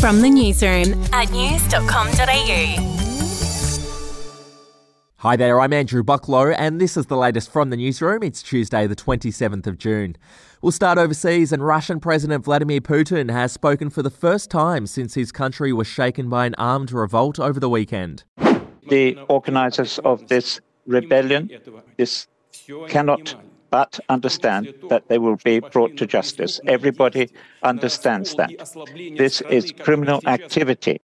From the newsroom at news.com.au. Hi there, I'm Andrew Bucklow, and this is the latest from the newsroom. It's Tuesday, the 27th of June. We'll start overseas, and Russian President Vladimir Putin has spoken for the first time since his country was shaken by an armed revolt over the weekend. The organizers of this rebellion this cannot but understand that they will be brought to justice. Everybody understands that. This is criminal activity.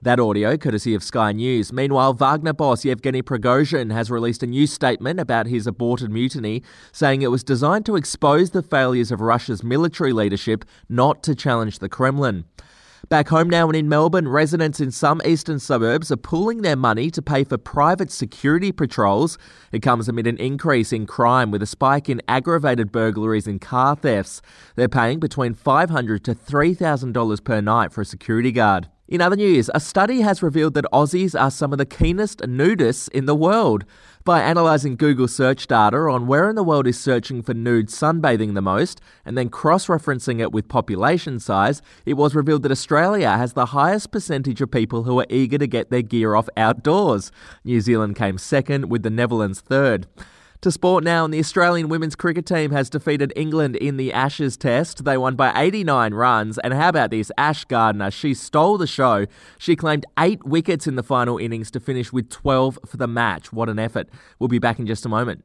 That audio, courtesy of Sky News. Meanwhile, Wagner boss Yevgeny Prigozhin has released a new statement about his aborted mutiny, saying it was designed to expose the failures of Russia's military leadership, not to challenge the Kremlin. Back home now and in Melbourne, residents in some eastern suburbs are pooling their money to pay for private security patrols. It comes amid an increase in crime with a spike in aggravated burglaries and car thefts. They're paying between 500 to $3,000 per night for a security guard. In other news, a study has revealed that Aussies are some of the keenest nudists in the world. By analysing Google search data on where in the world is searching for nude sunbathing the most, and then cross referencing it with population size, it was revealed that Australia has the highest percentage of people who are eager to get their gear off outdoors. New Zealand came second, with the Netherlands third. To sport now, and the Australian women's cricket team has defeated England in the Ashes Test. They won by 89 runs. And how about this? Ash Gardner, she stole the show. She claimed eight wickets in the final innings to finish with 12 for the match. What an effort. We'll be back in just a moment.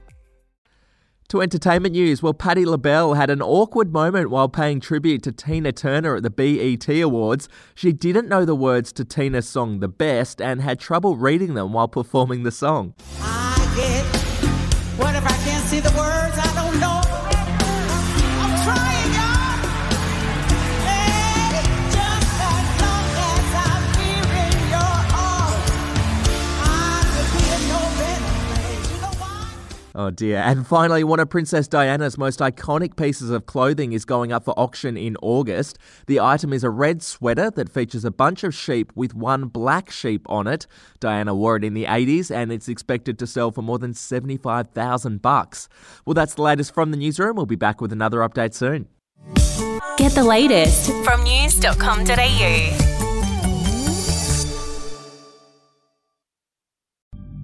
To entertainment news, well, Patti LaBelle had an awkward moment while paying tribute to Tina Turner at the BET Awards. She didn't know the words to Tina's song The Best and had trouble reading them while performing the song. I get, what if I can't see the words? Oh dear. And finally, one of Princess Diana's most iconic pieces of clothing is going up for auction in August. The item is a red sweater that features a bunch of sheep with one black sheep on it. Diana wore it in the 80s and it's expected to sell for more than 75,000 bucks. Well, that's the latest from the newsroom. We'll be back with another update soon. Get the latest from news.com.au.